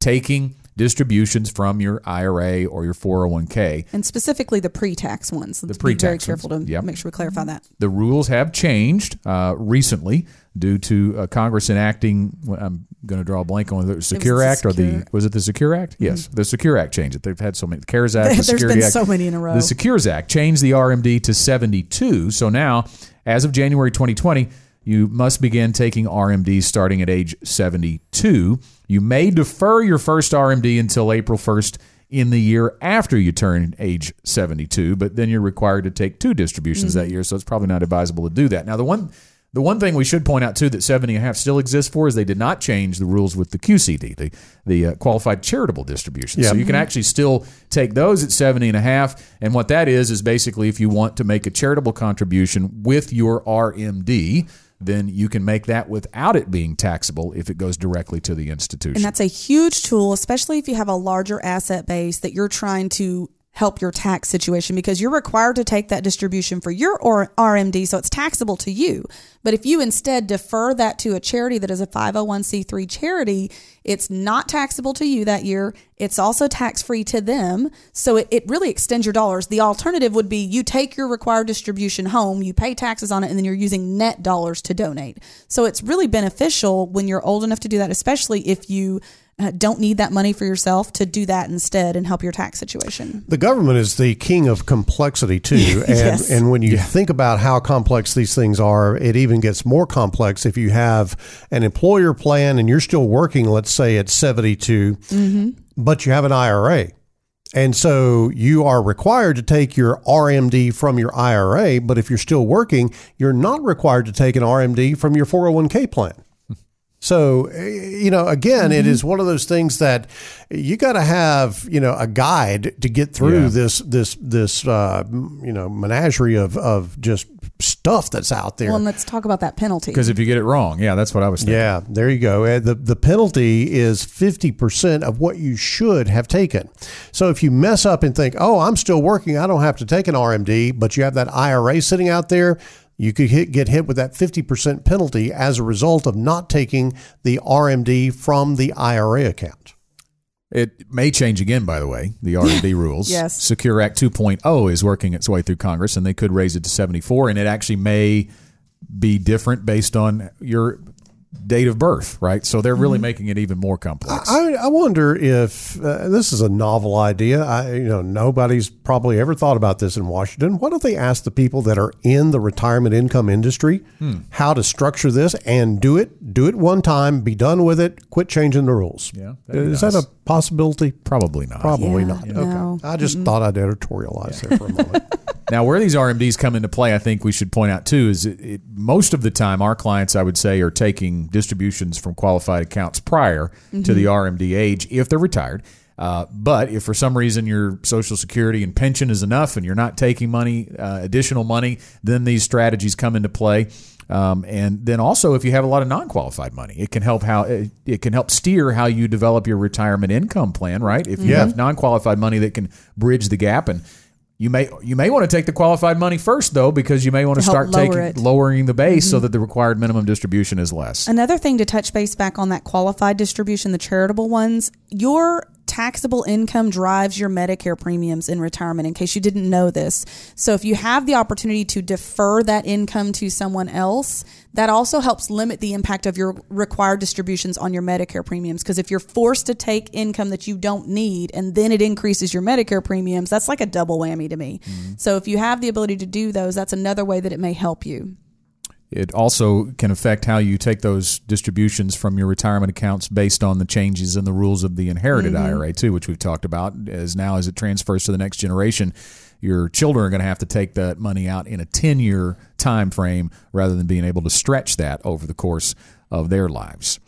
taking distributions from your IRA or your 401k. And specifically the pre-tax ones. Let's be pre-tax very ones. careful to Yep. make sure we clarify that. The rules have changed uh, recently due to uh, Congress enacting. I'm going to draw a blank on the Secure the Act or the was it the Secure Act? Yes, the Secure Act changed it. They've had so many. The CARES Act, the There's Security been Act, so many in a row. The Secures Act changed the RMD to 72. So now, as of January 2020, you must begin taking RMD starting at age 72. You may defer your first RMD until April 1st in the year after you turn age 72, but then you're required to take two distributions that year, so it's probably not advisable to do that. Now, the one the one thing we should point out too that 70 and a half still exists for is they did not change the rules with the QCD, the the uh, qualified charitable distribution. So you can actually still take those at 70 and a half and what that is is basically if you want to make a charitable contribution with your RMD, then you can make that without it being taxable if it goes directly to the institution. And that's a huge tool, especially if you have a larger asset base that you're trying to help your tax situation because you're required to take that distribution for your RMD so it's taxable to you. But if you instead defer that to a charity that is a 501c3 charity, it's not taxable to you that year. It's also tax free to them. So it, it really extends your dollars. The alternative would be you take your required distribution home, you pay taxes on it, and then you're using net dollars to donate. So it's really beneficial when you're old enough to do that, especially if you uh, don't need that money for yourself to do that instead and help your tax situation. The government is the king of complexity too, and Yes. and when you think about how complex these things are, it even gets more complex if you have an employer plan and you're still working. Let's say at 72, but you have an IRA. And so you are required to take your RMD from your IRA, but if you're still working, you're not required to take an RMD from your 401k plan. So, eh, you know, again, it is one of those things that you got to have, you know, a guide to get through Yeah. this, this, this, uh, you know, menagerie of, of just stuff that's out there. Well, and let's talk about that penalty. because if you get it wrong, yeah, that's what I was thinking. Yeah, there you go. Uh, The the penalty is 50% of what you should have taken. So if you mess up and think, "Oh, I'm still working, I don't have to take an RMD," but you have that IRA sitting out there, you could hit, get hit with that 50% penalty as a result of not taking the RMD from the IRA account. It may change again, by the way, the RMD rules. Yes. Secure Act 2.0 is working its way through Congress, and they could raise it to 74, and it actually may be different based on your date of birth, right? So they're really making it even more complex. I, I wonder if uh, this is a novel idea. I, you know, nobody's probably ever thought about this in Washington. Why don't they ask the people that are in the retirement income industry Hmm. how to structure this and do it? Do it one time, be done with it, quit changing the rules. Yeah, is nice. that a possibility? Probably not. Probably Yeah, not. no. Okay, I just thought I'd editorialize there for a moment. Now, where these RMDs come into play, I think we should point out too, is it, it, most of the time our clients, I would say, are taking distributions from qualified accounts prior to the RMD age if they're retired. Uh, but if for some reason your Social Security and pension is enough and you're not taking money, uh, additional money, then these strategies come into play. Um, and then also, if you have a lot of non-qualified money, it can help how it, it can help steer how you develop your retirement income plan. Right? If you Yeah. have non-qualified money that can bridge the gap, and you may you may want to take the qualified money first though, because you may want to To start taking it. Mm-hmm. lowering the base so that the required minimum distribution is less. Another thing to touch base back on that qualified distribution, the charitable ones, your taxable income drives your Medicare premiums in retirement, in case you didn't know this. So if you have the opportunity to defer that income to someone else, that also helps limit the impact of your required distributions on your Medicare premiums. Because if you're forced to take income that you don't need and then it increases your Medicare premiums, that's like a double whammy to me. Mm-hmm. So if you have the ability to do those, that's another way that it may help you. It also can affect how you take those distributions from your retirement accounts based on the changes in the rules of the inherited IRA too, which we've talked about. As now as it transfers to the next generation, your children are going to have to take that money out in a 10-year time frame rather than being able to stretch that over the course of their lives.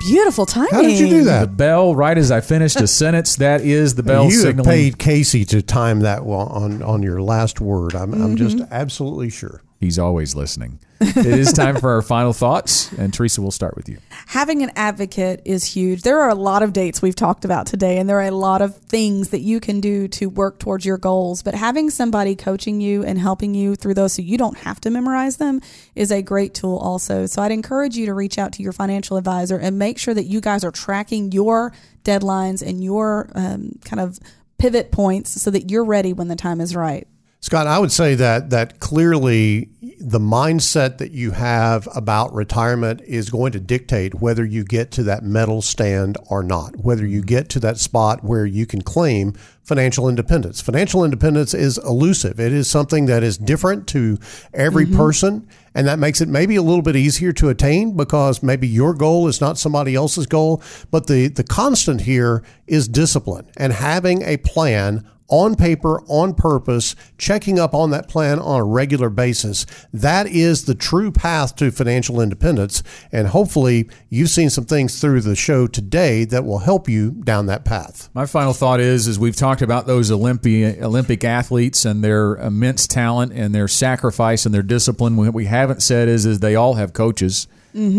Beautiful timing. How did you do that? The bell, right as I finished a sentence, that is the bell you have signaling. paid Casey to time that on on your last word. I'm, I'm just Mm-hmm. absolutely sure. He's always listening. it is time for our final thoughts, and Teresa, we'll start with you. having an advocate is huge. There are a lot of dates we've talked about today, and there are a lot of things that you can do to work towards your goals. But having somebody coaching you and helping you through those so you don't have to memorize them is a great tool, also. So I'd encourage you to reach out to your financial advisor and make sure that you guys are tracking your deadlines and your um, kind of pivot points so that you're ready when the time is right. Scott, I would say that that clearly the mindset that you have about retirement is going to dictate whether you get to that medal stand or not, whether you get to that spot where you can claim financial independence. Financial independence is elusive. It is something that is different to every mm-hmm. person, and that makes it maybe a little bit easier to attain because maybe your goal is not somebody else's goal, but the the constant here is discipline and having a plan on paper, on purpose, checking up on that plan on a regular basis. That is the true path to financial independence. And hopefully, you've seen some things through the show today that will help you down that path. My final thought is: is we've talked about those Olympic athletes and their immense talent and their sacrifice and their discipline. What we haven't said is, is they all have coaches.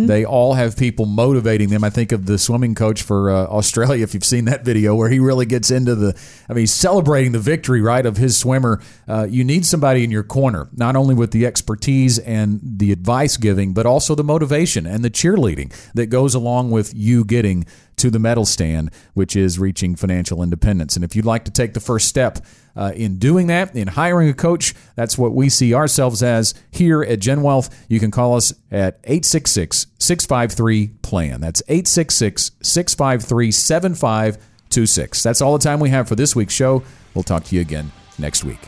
They all have people motivating them. I think of the swimming coach for uh, Australia. If you've seen that video, where he really gets into the, I mean, he's celebrating the victory, right, of his swimmer. Uh, you need somebody in your corner, not only with the expertise and the advice giving, but also the motivation and the cheerleading that goes along with you getting to the medal stand, which is reaching financial independence. And if you'd like to take the first step uh, in doing that, in hiring a coach, that's what we see ourselves as here at GenWealth. You can call us at 866 653 PLAN. That's 866 653 7526. That's all the time we have for this week's show. We'll talk to you again next week.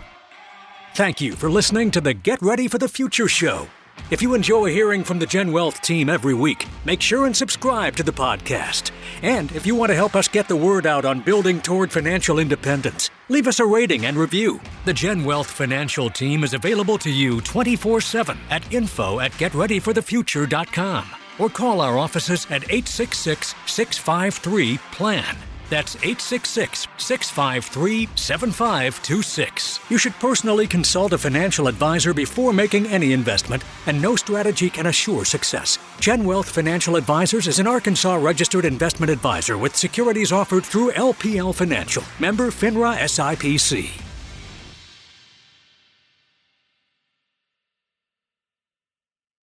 Thank you for listening to the Get Ready for the Future show. If you enjoy hearing from the GenWealth team every week, make sure and subscribe to the podcast. And if you want to help us get the word out on building toward financial independence, leave us a rating and review. The GenWealth financial team is available to you 24 7 at info at getreadyforthefuture.com or call our offices at 866 653 PLAN. That's 866 653 7526. You should personally consult a financial advisor before making any investment, and no strategy can assure success. GenWealth Financial Advisors is an Arkansas registered investment advisor with securities offered through LPL Financial, member FINRA SIPC.